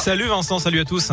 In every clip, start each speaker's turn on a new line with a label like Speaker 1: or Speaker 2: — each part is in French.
Speaker 1: Salut Vincent, salut à tous.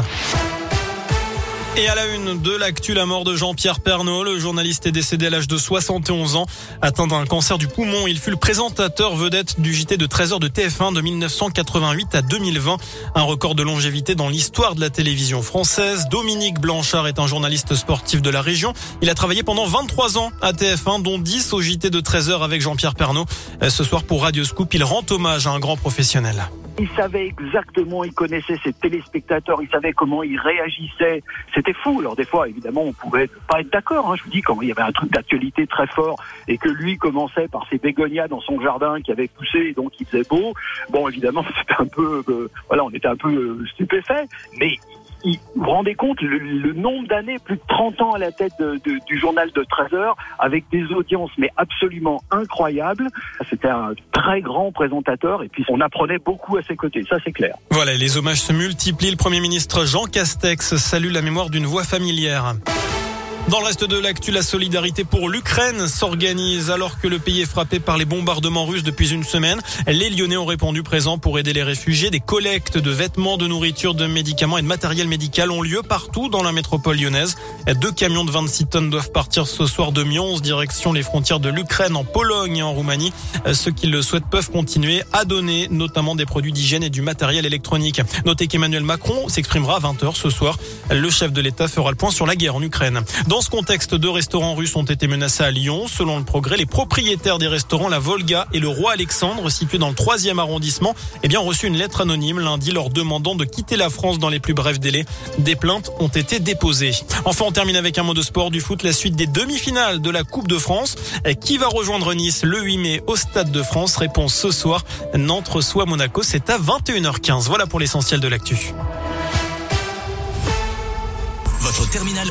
Speaker 1: Et à la une de l'actu, la mort de Jean-Pierre Pernaud. Le journaliste est décédé à l'âge de 71 ans. Atteint d'un cancer du poumon, il fut le présentateur vedette du JT de 13h de TF1 de 1988 à 2020. Un record de longévité dans l'histoire de la télévision française. Dominique Blanchard est un journaliste sportif de la région. Il a travaillé pendant 23 ans à TF1, dont 10 au JT de 13h avec Jean-Pierre Pernaud. Ce soir pour Radio Scoop, il rend hommage à un grand professionnel.
Speaker 2: Il savait exactement, il connaissait ses téléspectateurs, il savait comment ils réagissaient. C'était fou. Alors des fois, évidemment, on pouvait pas être d'accord. Hein. Je vous dis, quand il y avait un truc d'actualité très fort et que lui commençait par ses bégonias dans son jardin qui avait poussé et donc il faisait beau, bon, évidemment, c'était un peu, euh, voilà, on était un peu euh, stupéfait. Mais vous vous rendez compte le, nombre d'années, plus de 30 ans à la tête du journal de 13 heures, avec des audiences mais absolument incroyables. C'était un très grand présentateur et puis on apprenait beaucoup à ses côtés, ça c'est clair.
Speaker 1: Voilà, les hommages se multiplient. Le Premier ministre Jean Castex salue la mémoire d'une voix familière. Dans le reste de l'actu, la solidarité pour l'Ukraine s'organise alors que le pays est frappé par les bombardements russes depuis une semaine. Les Lyonnais ont répondu présents pour aider les réfugiés. Des collectes de vêtements, de nourriture, de médicaments et de matériel médical ont lieu partout dans la métropole lyonnaise. Deux camions de 26 tonnes doivent partir ce soir de Mions, direction les frontières de l'Ukraine en Pologne et en Roumanie. Ceux qui le souhaitent peuvent continuer à donner notamment des produits d'hygiène et du matériel électronique. Notez qu'Emmanuel Macron s'exprimera à 20h ce soir. Le chef de l'État fera le point sur la guerre en Ukraine. Ce contexte, deux restaurants russes ont été menacés à Lyon. Selon le progrès, les propriétaires des restaurants La Volga et le Roi Alexandre, situés dans le troisième arrondissement, eh bien, ont reçu une lettre anonyme lundi leur demandant de quitter la France dans les plus brefs délais. Des plaintes ont été déposées. Enfin, on termine avec un mot de sport du foot, la suite des demi-finales de la Coupe de France. Qui va rejoindre Nice le 8 mai au Stade de France? Réponse ce soir. Nantes reçoit Monaco, c'est à 21h15. Voilà pour l'essentiel de l'actu.
Speaker 3: Votre terminal